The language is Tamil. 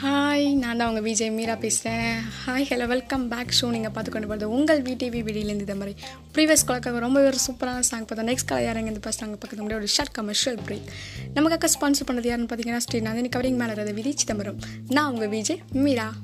ஹாய் நான் தான் உங்கள் விஜய். மீரா பேசுகிறேன் hi hello welcome back show நீங்கள் பார்த்து கொண்டு போகிறது உங்கள் விடிவி வீடியிலேருந்து இந்த மாதிரி ப்ரீவியஸ் கலக்காக ரொம்ப ஒரு சூப்பரான சாங் பார்த்தா நெக்ஸ்ட் கால யாரும் இந்த பேசுகிறாங்க பக்கத்து முடியாது ஒரு ஷார்ட் கமர்ஷியல் பிரேக் நமக்காக ஸ்பான்சர் பண்ணது யாருன்னு பார்த்தீங்கன்னா ஸ்ரீ நந்தினி கவரிங் மேலே விதி சிதம்பரம். நான் உங்கள் விஜய் மீரா.